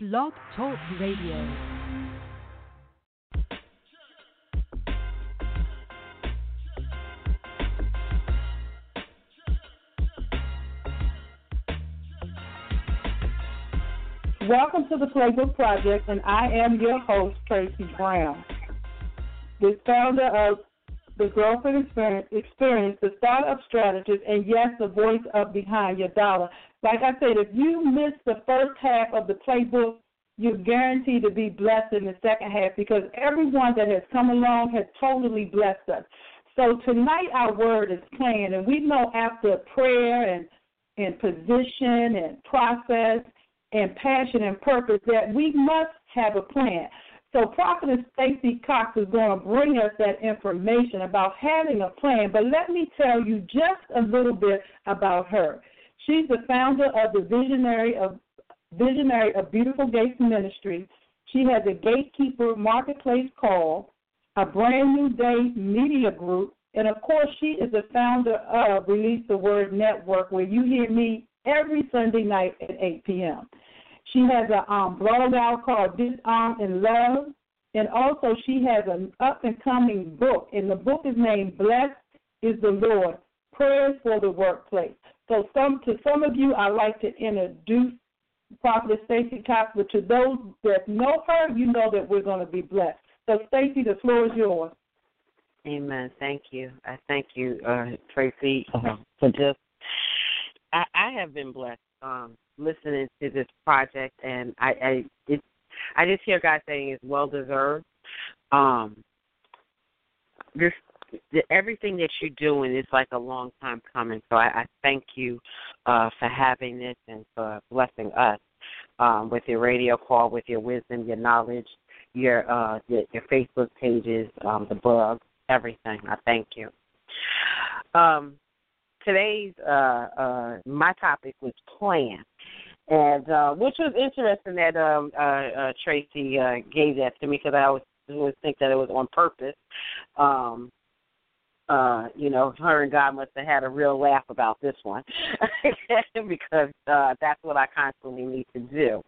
Blog Talk Radio. Welcome to the Playbook Project, and I am your host, Tracy Brown, the founder of the Growth and Experience, experience the startup strategist, and yes, the voice of Behind Your Dollar. Like I said, if you miss the first half of the playbook, you're guaranteed to be blessed in the second half because everyone that has come along has totally blessed us. So tonight our word is plan, and we know after prayer and and position and process and passion and purpose that we must have a plan. So Prophetess Stacy Cox is going to bring us that information about having a plan. But let me tell you just a little bit about her. She's the founder of the Visionary of Visionary of Beautiful Gates Ministry. She has a Gatekeeper Marketplace call, a brand new day media group, and of course, she is the founder of Release the Word Network, where you hear me every Sunday night at 8 p.m. She has a um, blog out called Disarm in Love, and also she has an up and coming book, and the book is named Blessed is the Lord Prayers for the Workplace. So, some to some of you, I'd like to introduce Prophet Stacy Cox, but to those that know her, you know that we're going to be blessed. So, Stacy, the floor is yours. Amen. Thank you. I thank you, uh, Tracy, uh, for just. I, I have been blessed um, listening to this project, and I, I it, I just hear God saying it's well deserved. Um, this the, everything that you're doing is like a long time coming. So I, I thank you uh, for having this and for blessing us um, with your radio call, with your wisdom, your knowledge, your uh, your, your Facebook pages, um, the blog, everything. I thank you. Um, today's uh, uh, my topic was plan, and uh, which was interesting that um, uh, uh, Tracy uh, gave that to me because I always always think that it was on purpose. Um, uh, you know, her and God must have had a real laugh about this one because uh, that's what I constantly need to do.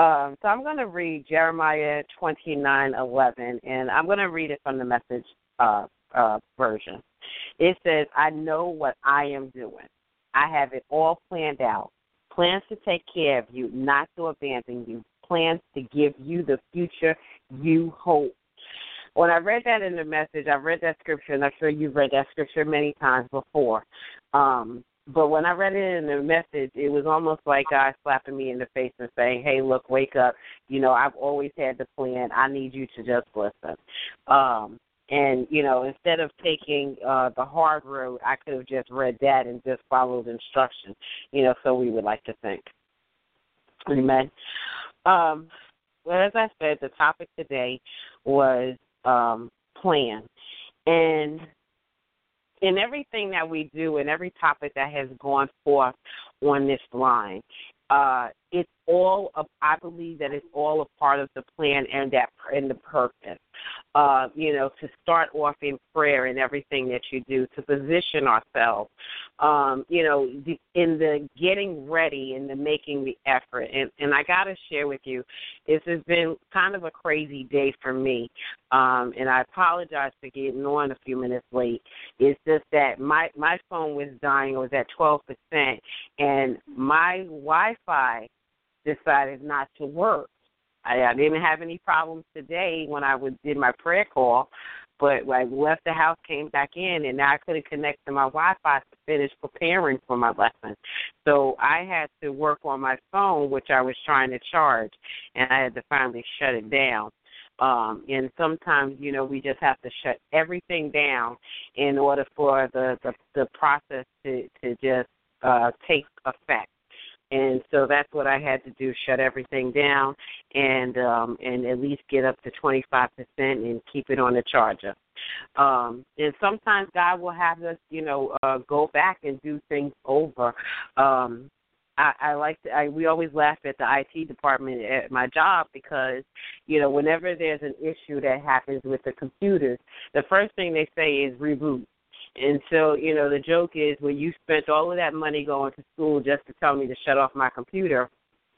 Um, so I'm going to read Jeremiah 29:11, and I'm going to read it from the Message uh, uh, version. It says, "I know what I am doing. I have it all planned out. Plans to take care of you, not to abandon you. Plans to give you the future you hope when I read that in the message, I've read that scripture, and I'm sure you've read that scripture many times before. Um, but when I read it in the message, it was almost like God slapping me in the face and saying, "Hey, look, wake up! You know, I've always had the plan. I need you to just listen." Um, and you know, instead of taking uh, the hard road, I could have just read that and just followed instructions. You know, so we would like to think. Amen. Um, well, as I said, the topic today was um, plan. And in everything that we do, in every topic that has gone forth on this line, uh, it's all of, I believe that it's all a part of the plan and that and the purpose. Uh, you know, to start off in prayer and everything that you do, to position ourselves, um, you know, the, in the getting ready and the making the effort. And and I gotta share with you, this has been kind of a crazy day for me. Um, and I apologize for getting on a few minutes late. It's just that my my phone was dying. It was at twelve percent, and my Wi-Fi decided not to work. I, I didn't have any problems today when I was, did my prayer call, but I left the house, came back in, and now I couldn't connect to my Wi-Fi to finish preparing for my lesson. So I had to work on my phone, which I was trying to charge, and I had to finally shut it down. Um, and sometimes, you know, we just have to shut everything down in order for the the, the process to to just uh, take effect and so that's what I had to do: shut everything down and um, and at least get up to twenty five percent and keep it on the charger. Um, and sometimes God will have us, you know, uh, go back and do things over. Um, I, I like to. I, we always laugh at the IT department at my job because, you know, whenever there's an issue that happens with the computers, the first thing they say is reboot and so, you know, the joke is when you spent all of that money going to school just to tell me to shut off my computer,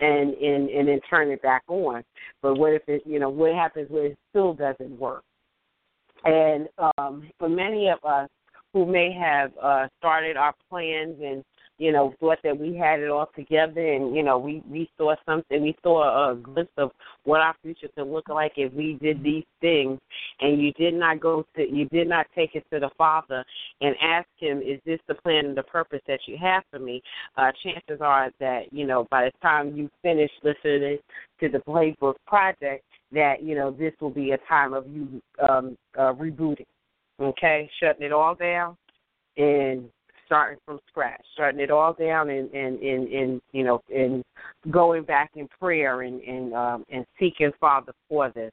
and and and then turn it back on. But what if it, you know, what happens when it still doesn't work? And um, for many of us who may have uh, started our plans and you know, thought that we had it all together and, you know, we, we saw something, we saw a glimpse of what our future could look like if we did these things. And you did not go to, you did not take it to the Father and ask Him, is this the plan and the purpose that you have for me? Uh, chances are that, you know, by the time you finish listening to the Playbook Project, that, you know, this will be a time of you um, uh, rebooting, okay, shutting it all down and starting from scratch, starting it all down and and and, and you know and going back in prayer and and um, and seeking Father for this.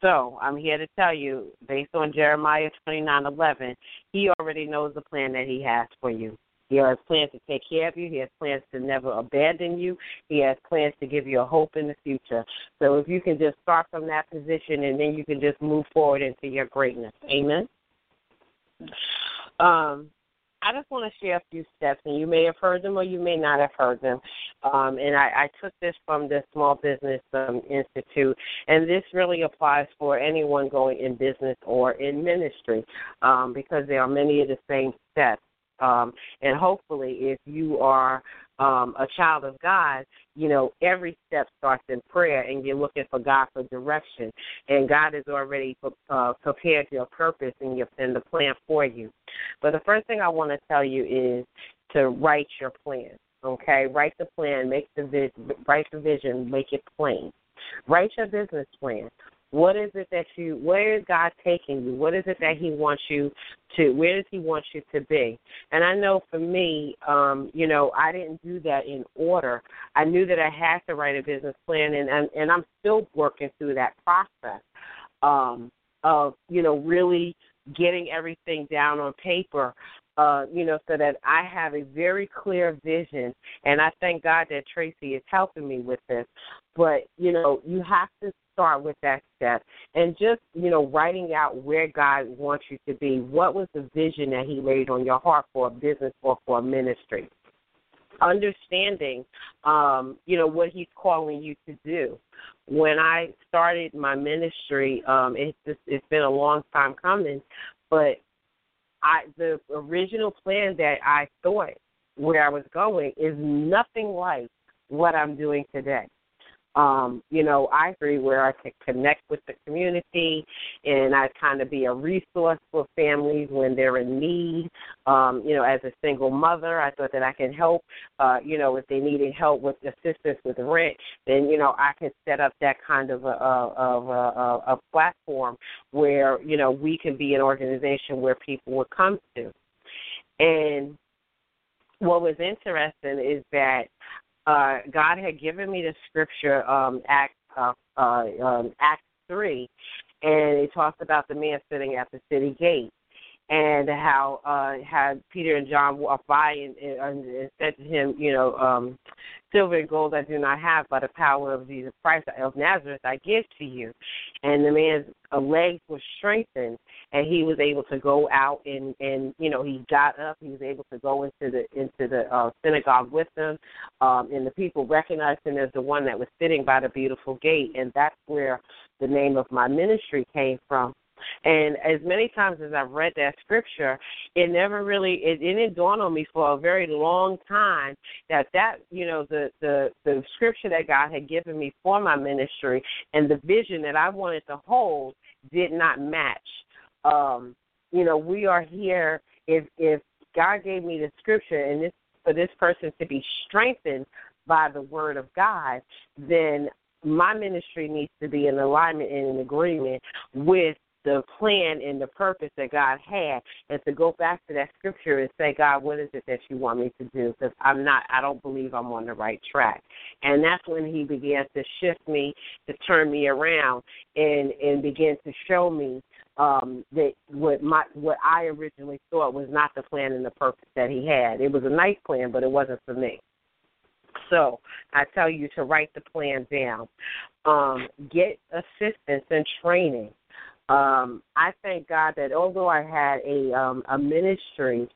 So I'm here to tell you, based on Jeremiah 29:11, He already knows the plan that He has for you. He has plans to take care of you. He has plans to never abandon you. He has plans to give you a hope in the future. So if you can just start from that position and then you can just move forward into your greatness. Amen. Um, I just want to share a few steps, and you may have heard them or you may not have heard them. Um, and I, I took this from the Small Business um, Institute, and this really applies for anyone going in business or in ministry um, because there are many of the same steps. Um, and hopefully, if you are um, a child of God, you know, every step starts in prayer and you're looking for God for direction. And God has already uh, prepared your purpose and, your, and the plan for you. But the first thing I want to tell you is to write your plan. Okay, write the plan, make the vision, write the vision, make it plain. Write your business plan. What is it that you? Where is God taking you? What is it that He wants you to? Where does He want you to be? And I know for me, um, you know, I didn't do that in order. I knew that I had to write a business plan, and and, and I'm still working through that process um, of you know really getting everything down on paper uh, you know, so that I have a very clear vision. And I thank God that Tracy is helping me with this. But, you know, you have to start with that step and just, you know, writing out where God wants you to be. What was the vision that He laid on your heart for a business or for a ministry? Understanding, um, you know, what He's calling you to do. When I started my ministry, um, it's just, it's been a long time coming, but I the original plan that I thought where I was going is nothing like what I'm doing today um, you know, I agree where I can connect with the community and I kind of be a resource for families when they're in need. Um, you know, as a single mother, I thought that I can help, uh, you know, if they needed help with assistance with rent, then, you know, I can set up that kind of a, of a, a, a platform where, you know, we can be an organization where people would come to. And what was interesting is that uh, God had given me the scripture, um, Act uh, uh, um, Act three, and it talks about the man sitting at the city gate and how uh had Peter and John walked by and, and, and said to him, you know, um, silver and gold I do not have, but the power of Jesus Christ of Nazareth I give to you. And the man's uh, legs were strengthened, and he was able to go out and and you know he got up. He was able to go into the into the uh, synagogue with them, um, and the people recognized him as the one that was sitting by the beautiful gate, and that's where the name of my ministry came from. And as many times as I've read that scripture, it never really it, it didn't dawn on me for a very long time that that you know the the the scripture that God had given me for my ministry and the vision that I wanted to hold did not match. Um, you know, we are here if if God gave me the scripture and this for this person to be strengthened by the word of God, then my ministry needs to be in alignment and in agreement with the plan and the purpose that God had, and to go back to that scripture and say, God, what is it that you want me to do? Because I'm not, I don't believe I'm on the right track. And that's when He began to shift me, to turn me around, and and begin to show me um, that what my what I originally thought was not the plan and the purpose that He had. It was a nice plan, but it wasn't for me. So I tell you to write the plan down. Um, get assistance and training um, I thank God that although I had a um, a ministry,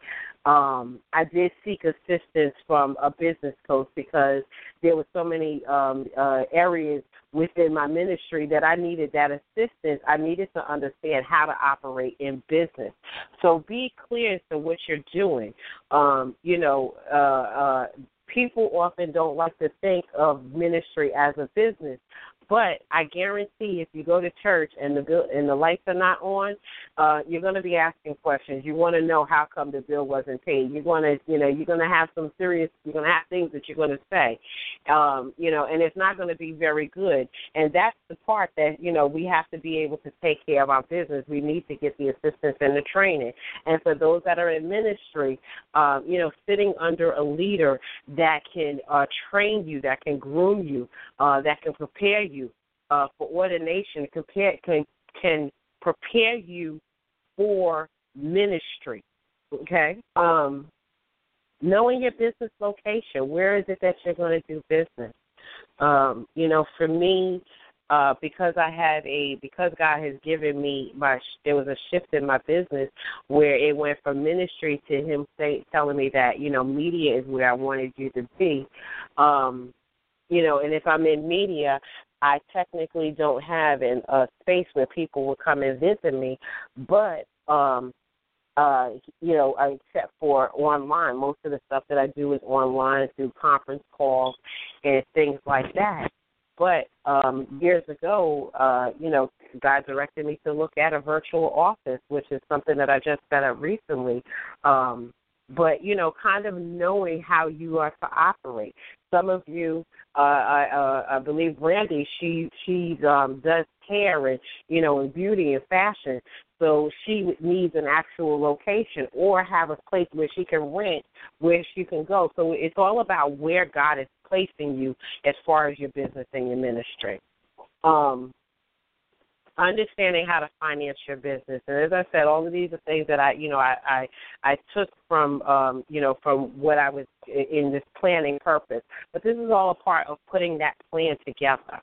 um, I did seek assistance from a business coach because there were so many um, uh, areas within my ministry that I needed that assistance. I needed to understand how to operate in business. So be clear as to what you're doing. Um, you know, uh, uh, people often don't like to think of ministry as a business, but I guarantee if you go to church and the and the lights are not on, uh, you're going to be asking questions. You want to know how come the bill wasn't paid. You're going to, you know, you're going to have some serious. You're going to have things that you're going to say, um, you know, and it's not going to be very good. And that's the part that you know we have to be able to take care of our business. We need to get the assistance and the training. And for those that are in ministry, um, you know, sitting under a leader that can uh, train you, that can groom you, uh, that can prepare you uh, for ordination, compare, can can prepare you for ministry. Okay, um, knowing your business location, where is it that you're going to do business? Um, you know, for me, uh, because I have a because God has given me my there was a shift in my business where it went from ministry to Him say, telling me that you know media is where I wanted you to be. Um, you know, and if I'm in media, I technically don't have a space where people will come and visit me, but um, uh, you know, except for online. Most of the stuff that I do is online through conference calls and things like that. But um, years ago, uh, you know, God directed me to look at a virtual office, which is something that I just set up recently. Um, but you know, kind of knowing how you are to operate. Some of you, uh, I, uh, I believe Brandy, she she um, does hair and you know and beauty and fashion, so she needs an actual location or have a place where she can rent, where she can go. So it's all about where God is placing you as far as your business and your ministry. Um, understanding how to finance your business. And as I said, all of these are things that I, you know, I I, I took from, um, you know, from what I was in this planning purpose. But this is all a part of putting that plan together.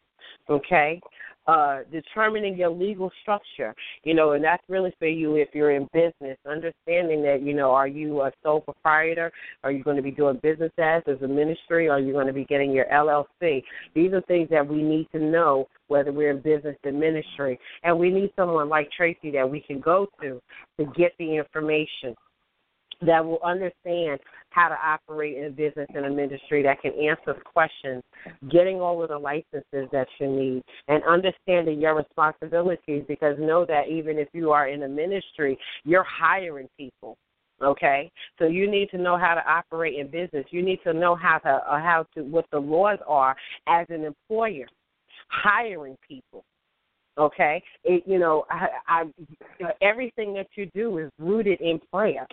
Okay, uh, determining your legal structure, you know, and that's really for you if you're in business, understanding that, you know, are you a sole proprietor? Are you going to be doing business as, as a ministry? Are you going to be getting your LLC? These are things that we need to know whether we're in business and ministry. And we need someone like Tracy that we can go to to get the information that will understand how to operate in a business and a ministry that can answer questions, getting all of the licenses that you need, and understanding your responsibilities because know that even if you are in a ministry, you're hiring people. Okay, so you need to know how to operate in business. You need to know how to uh, how to what the laws are as an employer, hiring people okay it, you know I, I everything that you do is rooted in prayer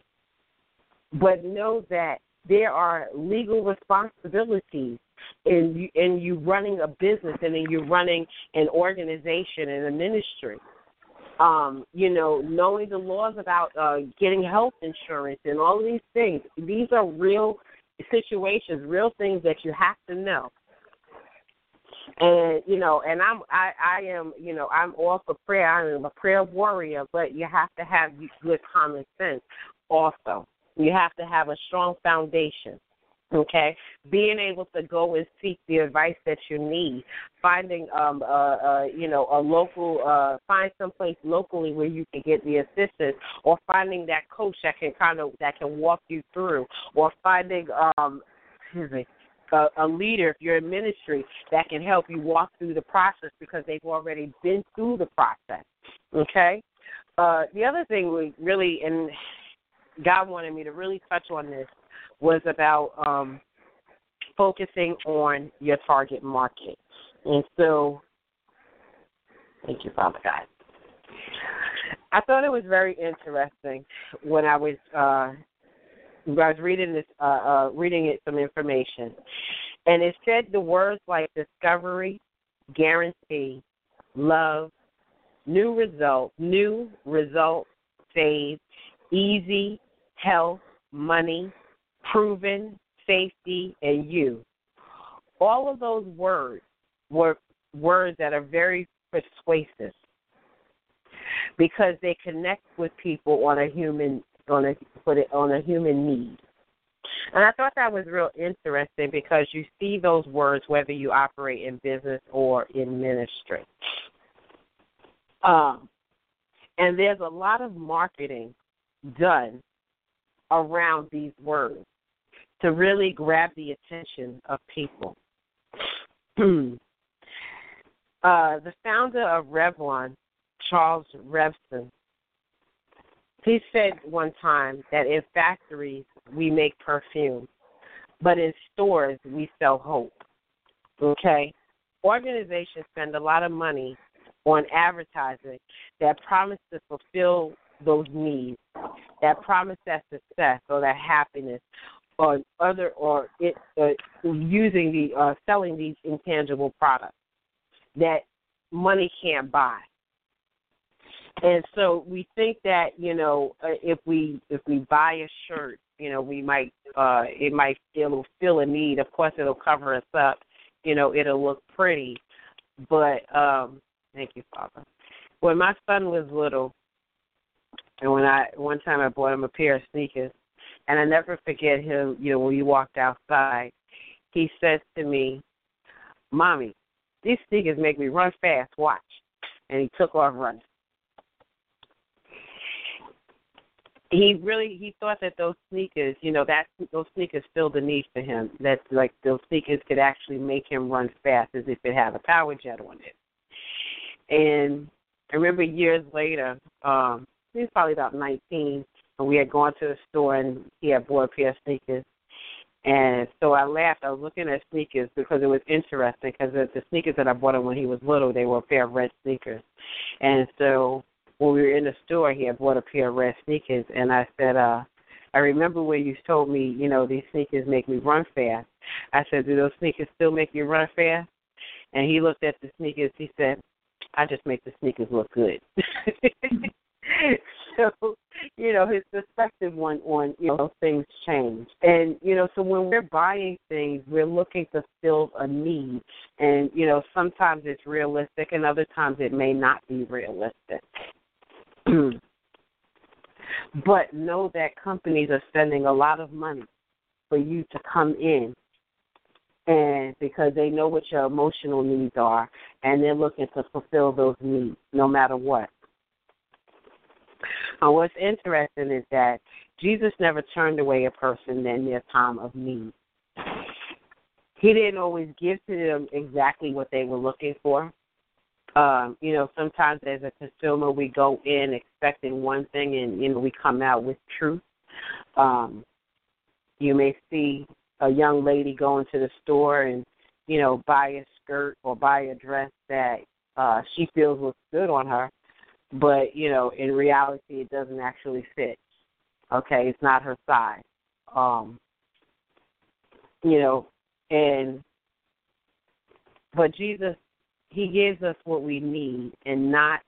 but know that there are legal responsibilities in you, in you running a business and in you running an organization and a ministry. Um, you know, knowing the laws about uh, getting health insurance and all these things. These are real situations, real things that you have to know. And you know, and I'm I I am you know I'm all for prayer. I am a prayer warrior, but you have to have good common sense also. You have to have a strong foundation. Okay, being able to go and seek the advice that you need, finding um uh, uh you know a local uh find someplace locally where you can get the assistance, or finding that coach that can kind of that can walk you through, or finding um excuse me a, a leader if you're in ministry that can help you walk through the process because they've already been through the process. Okay. Uh, the other thing we really, and God wanted me to really touch on this was about um, focusing on your target market. And so, thank you, Father God. I thought it was very interesting when I was uh, I was reading this, uh, uh, reading it some information, and it said the words like discovery, guarantee, love, new result, new result, save, easy, health, money, proven, safety, and you. All of those words were words that are very persuasive because they connect with people on a human on a put it on a human need. And I thought that was real interesting because you see those words whether you operate in business or in ministry. Um, and there's a lot of marketing done around these words to really grab the attention of people. uh, the founder of Revlon, Charles Revson, he said one time that in factories we make perfume, but in stores we sell hope. Okay? Organizations spend a lot of money on advertising that promise to fulfill those needs, that promise that success or that happiness or other or it uh, using the uh, selling these intangible products that money can't buy. And so we think that you know uh, if we if we buy a shirt, you know we might uh it might it'll fill a need. Of course, it'll cover us up. You know, it'll look pretty, but um Thank you, Father. When my son was little, and when I one time I bought him a pair of sneakers, and I never forget him. You know, when he walked outside, he says to me, "Mommy, these sneakers make me run fast. Watch." And he took off running. He really he thought that those sneakers, you know, that those sneakers filled the need for him. That like those sneakers could actually make him run fast as if it had a power jet on it. And I remember years later, um, he was probably about 19, and we had gone to the store and he had bought a pair of sneakers. And so I laughed. I was looking at sneakers because it was interesting because the, the sneakers that I bought him when he was little, they were a pair of red sneakers. And so when we were in the store, he had bought a pair of red sneakers, and I said, uh, I remember when you told me, you know, these sneakers make me run fast. I said, do those sneakers still make you run fast? And he looked at the sneakers. He said, I just make the sneakers look good. so, you know, his perspective on on you know things change, and you know, so when we're buying things, we're looking to fill a need, and you know, sometimes it's realistic, and other times it may not be realistic. but know that companies are spending a lot of money for you to come in and because they know what your emotional needs are and they're looking to fulfill those needs no matter what. And what's interesting is that Jesus never turned away a person in their time of need. He didn't always give to them exactly what they were looking for. Um, you know, sometimes as a consumer, we go in expecting one thing, and you know, we come out with truth. Um, you may see a young lady going to the store and you know buy a skirt or buy a dress that uh she feels looks good on her but you know in reality it doesn't actually fit okay it's not her size um you know and but jesus he gives us what we need and not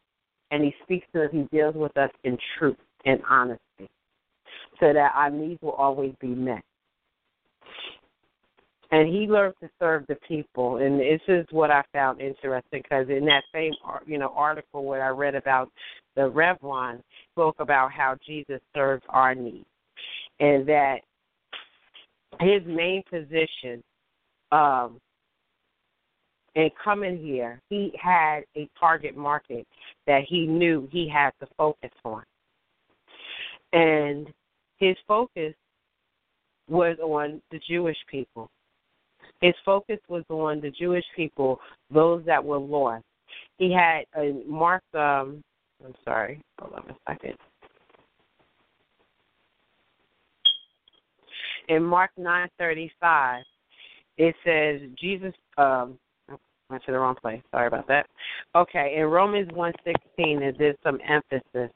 and he speaks to us he deals with us in truth and honesty so that our needs will always be met and he learned to serve the people. And this is what I found interesting because in that same you know article where I read about the Revlon spoke about how Jesus served our needs, and that his main position um, in coming here, he had a target market that he knew he had to focus on, and his focus was on the Jewish people his focus was on the Jewish people, those that were lost. He had a Mark. Um, I'm sorry. Hold on a second. In Mark 9:35, it says Jesus. Um, went to the wrong place. Sorry about that. Okay, in Romans one sixteen, 1:16, there's some emphasis,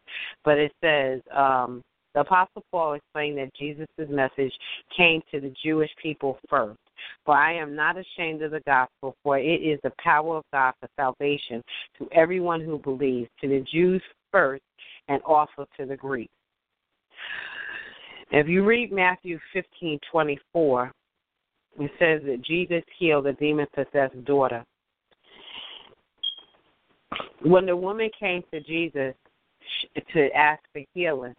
but it says um, the Apostle Paul explained that Jesus' message came to the Jewish people first. For I am not ashamed of the gospel, for it is the power of God for salvation to everyone who believes, to the Jews first, and also to the Greeks. If you read Matthew fifteen twenty four, it says that Jesus healed a demon possessed daughter. When the woman came to Jesus to ask for healing,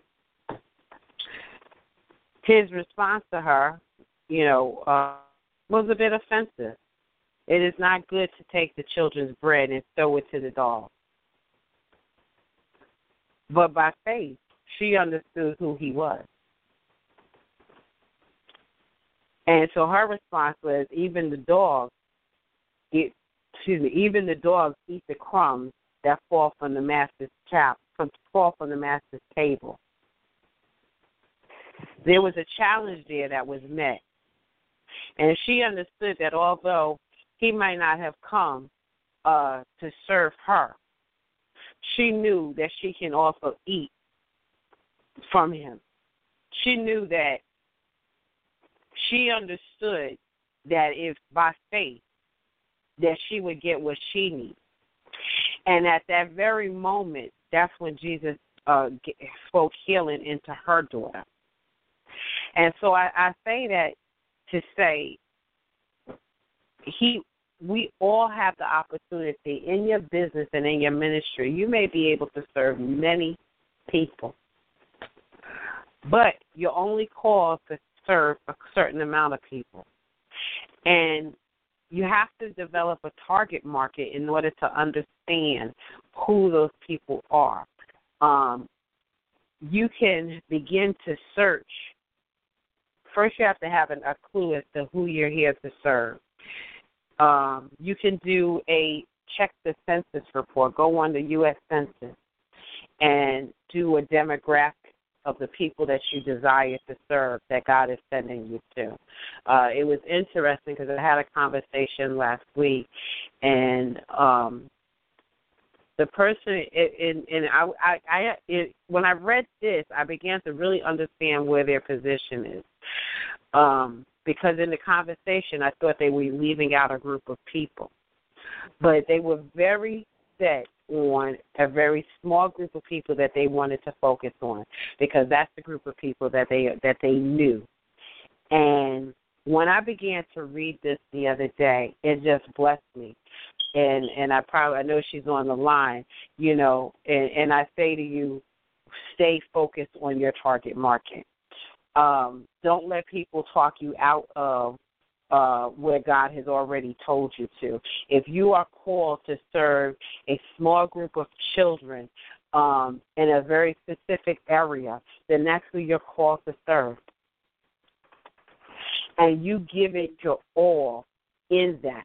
his response to her, you know, uh, was a bit offensive. It is not good to take the children's bread and throw it to the dogs. But by faith, she understood who he was. And so her response was, even the dogs, it, excuse me, even the dogs eat the crumbs that fall from the master's chap, fall from the master's table. There was a challenge there that was met, and she understood that although he might not have come uh, to serve her, she knew that she can also eat from him. She knew that she understood that if by faith that she would get what she needs. And at that very moment, that's when Jesus uh, spoke healing into her daughter. And so I, I say that to say he we all have the opportunity in your business and in your ministry. You may be able to serve many people, but you're only called to serve a certain amount of people. And you have to develop a target market in order to understand who those people are. Um, you can begin to search. First, you have to have an, a clue as to who you're here to serve. Um, you can do a check the census report, go on the U.S. Census, and do a demographic of the people that you desire to serve that God is sending you to. Uh, it was interesting because I had a conversation last week, and um, the person and and I I, I it, when I read this, I began to really understand where their position is. Um, because in the conversation, I thought they were leaving out a group of people, but they were very set on a very small group of people that they wanted to focus on because that's the group of people that they that they knew. And when I began to read this the other day, it just blessed me. And and I probably I know she's on the line, you know, and, and I say to you, stay focused on your target market. Um, don't let people talk you out of uh, where God has already told you to. If you are called to serve a small group of children um, in a very specific area, then that's who you're called to serve. And you give it your all in that.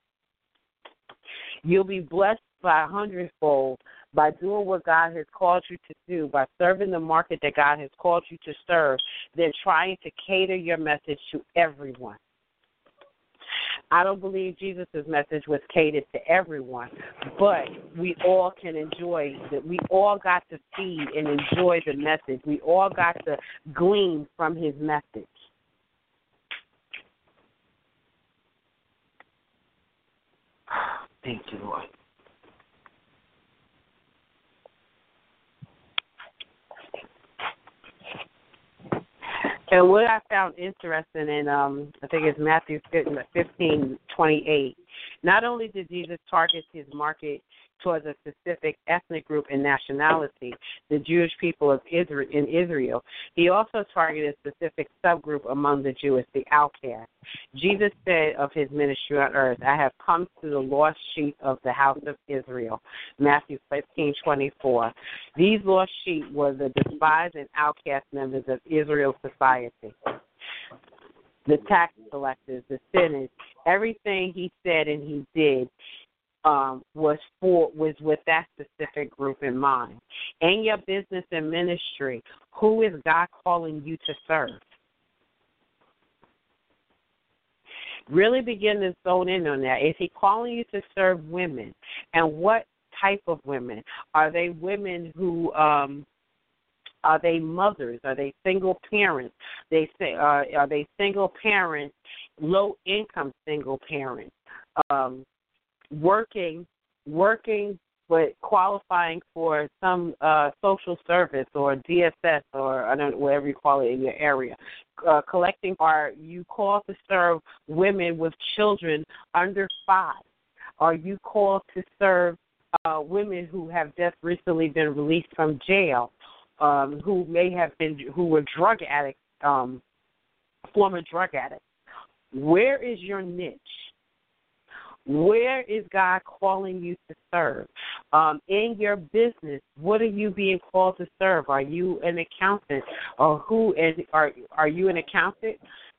You'll be blessed by a hundredfold by doing what God has called you to do, by serving the market that God has called you to serve, than trying to cater your message to everyone. I don't believe Jesus' message was catered to everyone, but we all can enjoy that. We all got to feed and enjoy the message. We all got to glean from his message. Thank you, Lord. And what I found interesting in um I think it's Matthew fifteen twenty eight. Not only did Jesus target his market towards a specific ethnic group and nationality, the Jewish people of Israel in Israel, he also targeted a specific subgroup among the Jews, the outcasts. Jesus said of his ministry on earth, I have come to the lost sheep of the house of Israel. Matthew fifteen twenty four. These lost sheep were the despised and outcast members of Israel's society the tax collectors, the sinners, everything he said and he did um, was for was with that specific group in mind. In your business and ministry, who is God calling you to serve? Really begin to zone in on that. Is He calling you to serve women, and what type of women? Are they women who um, are they mothers? Are they single parents? They say, uh, are they single parents, low income single parents? Um, working working but qualifying for some uh, social service or DSS or I don't know whatever you call it in your area. Uh, collecting are you called to serve women with children under five? Are you called to serve uh, women who have just recently been released from jail, um, who may have been who were drug addicts um, former drug addicts? Where is your niche? Where is God calling you to serve? Um, in your business, what are you being called to serve? Are you an accountant, or who? And are are you an accountant?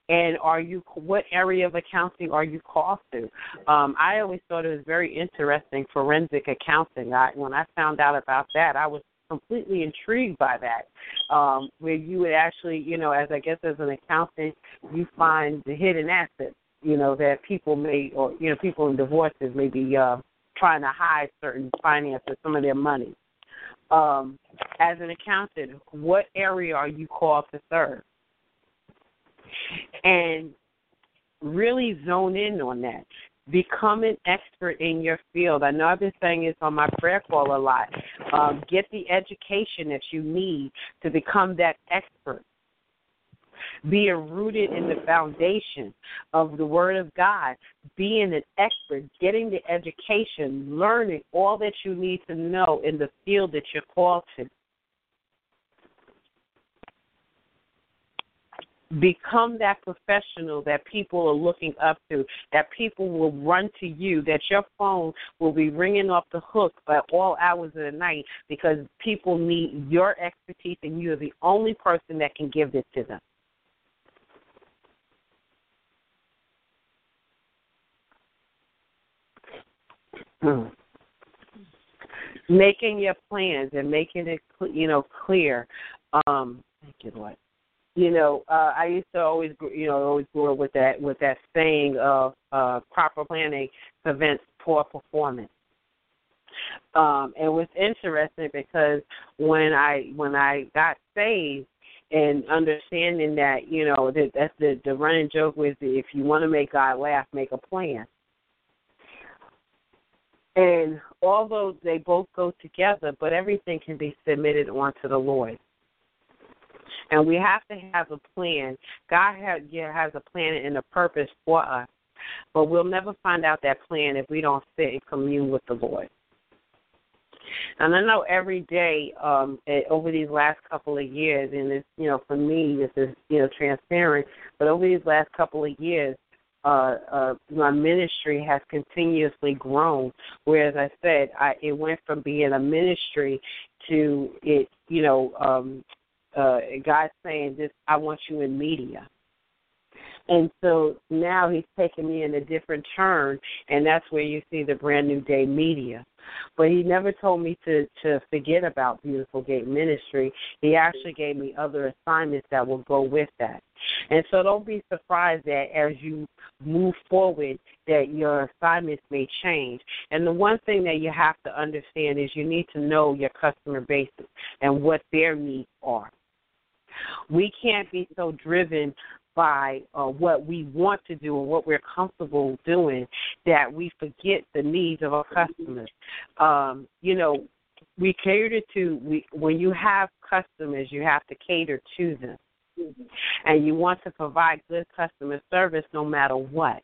And are you what area of accounting are you called to? Um, I always thought it was very interesting forensic accounting. I, when I found out about that, I was completely intrigued by that. Um, where you would actually, you know, as I guess as an accountant, you find the hidden assets you know that people may or you know people in divorces may be uh, trying to hide certain finances, some of their money. Um, as an accountant, what area are you called to serve? And really zone in on that. Become an expert in your field. I know I've been saying this on my prayer call a lot. Um, get the education that you need to become that expert being rooted in the foundation of the Word of God, being an expert, getting the education, learning all that you need to know in the field that you're called to. become that professional that people are looking up to, that people will run to you, that your phone will be ringing off the hook by all hours of the night because people need your expertise and you're the only person that can give this to them. Hmm. Making your plans and making it, you know, clear. Um, thank you, Lord. You know, uh, I used to always, you know, always go with that with that saying of uh, proper planning prevents poor performance. Um, and it was interesting because when I when I got saved, and understanding that you know that that's the the running joke with if you want to make God laugh, make a plan. And although they both go together, but everything can be submitted onto the Lord. And we have to have a plan. God has, has a plan and a purpose for us. But we'll never find out that plan if we don't sit and commune with the Lord. And I know every day um, eh, over these last couple of years, and this, you know, for me, this is, you know, transparent. But over these last couple of years, uh, uh, my ministry has continuously grown. Whereas I said, I it went from being a ministry to it, you know, um, uh, God saying this, I want you in media. And so now he's taking me in a different turn, and that's where you see the brand new day media. But he never told me to to forget about Beautiful Gate Ministry. He actually gave me other assignments that will go with that. And so don't be surprised that as you move forward that your assignments may change. And the one thing that you have to understand is you need to know your customer base and what their needs are. We can't be so driven by uh, what we want to do and what we're comfortable doing that we forget the needs of our customers. Um, you know, we cater to we when you have customers, you have to cater to them, and you want to provide good customer service no matter what.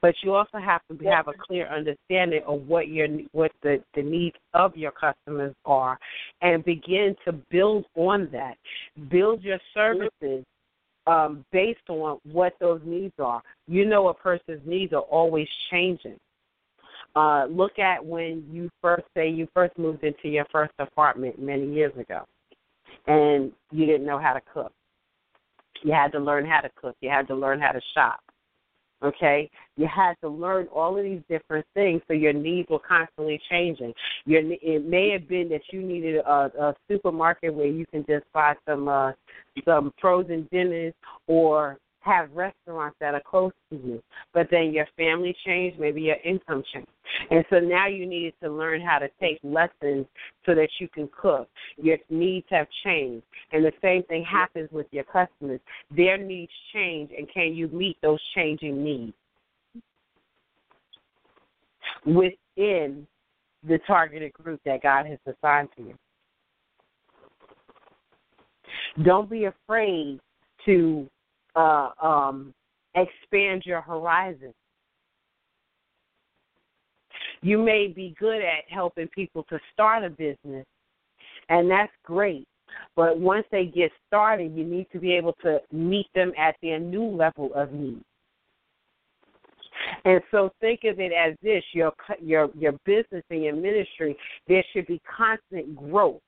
But you also have to have a clear understanding of what your what the, the needs of your customers are, and begin to build on that. Build your services um, based on what those needs are. You know, a person's needs are always changing. Uh, look at when you first say you first moved into your first apartment many years ago, and you didn't know how to cook. You had to learn how to cook. You had to learn how to shop. Okay, you had to learn all of these different things, so your needs were constantly changing. Your it may have been that you needed a, a supermarket where you can just buy some uh, some frozen dinners or have restaurants that are close to you. But then your family changed, maybe your income changed. And so now you needed to learn how to take lessons so that you can cook. Your needs have changed. And the same thing happens with your customers. Their needs change, and can you meet those changing needs? Within the targeted group that God has assigned to you. Don't be afraid to uh, um, expand your horizon. You may be good at helping people to start a business, and that's great. But once they get started, you need to be able to meet them at their new level of need. And so think of it as this: your your your business and your ministry, there should be constant growth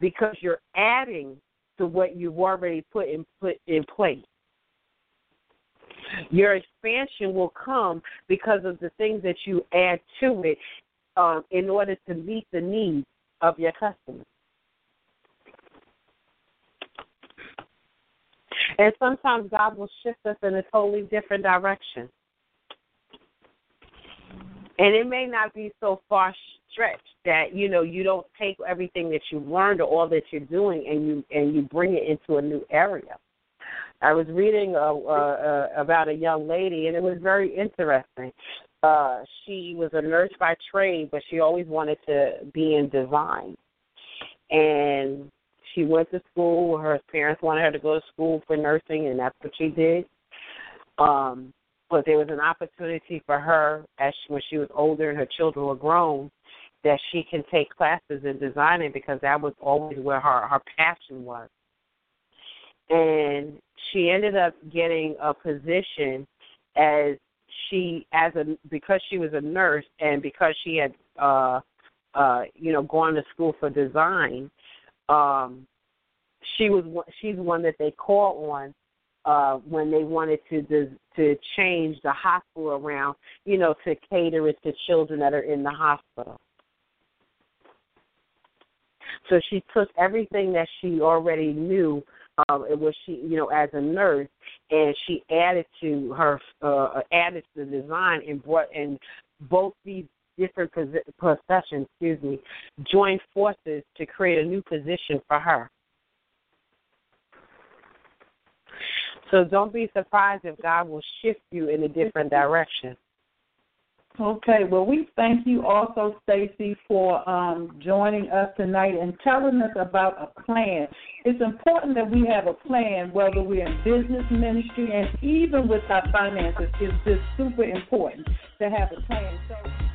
because you're adding to what you've already put in put in place. Your expansion will come because of the things that you add to it um, in order to meet the needs of your customers. And sometimes God will shift us in a totally different direction. And it may not be so far stretched that you know you don't take everything that you've learned or all that you're doing and you and you bring it into a new area. I was reading uh, uh, about a young lady, and it was very interesting. Uh, she was a nurse by trade, but she always wanted to be in design. And she went to school. Her parents wanted her to go to school for nursing, and that's what she did. Um, but there was an opportunity for her as she, when she was older and her children were grown that she can take classes in designing because that was always where her her passion was. And she ended up getting a position as she as a because she was a nurse and because she had uh uh you know gone to school for design um she was she's one that they call on uh when they wanted to to change the hospital around you know to cater it to children that are in the hospital so she took everything that she already knew um, it was she, you know, as a nurse, and she added to her, uh, added to the design and brought and both these different professions, excuse me, joined forces to create a new position for her. So don't be surprised if God will shift you in a different direction. Okay, well, we thank you also, Stacy, for um, joining us tonight and telling us about a plan. It's important that we have a plan, whether we're in business, ministry, and even with our finances. It's just super important to have a plan. So.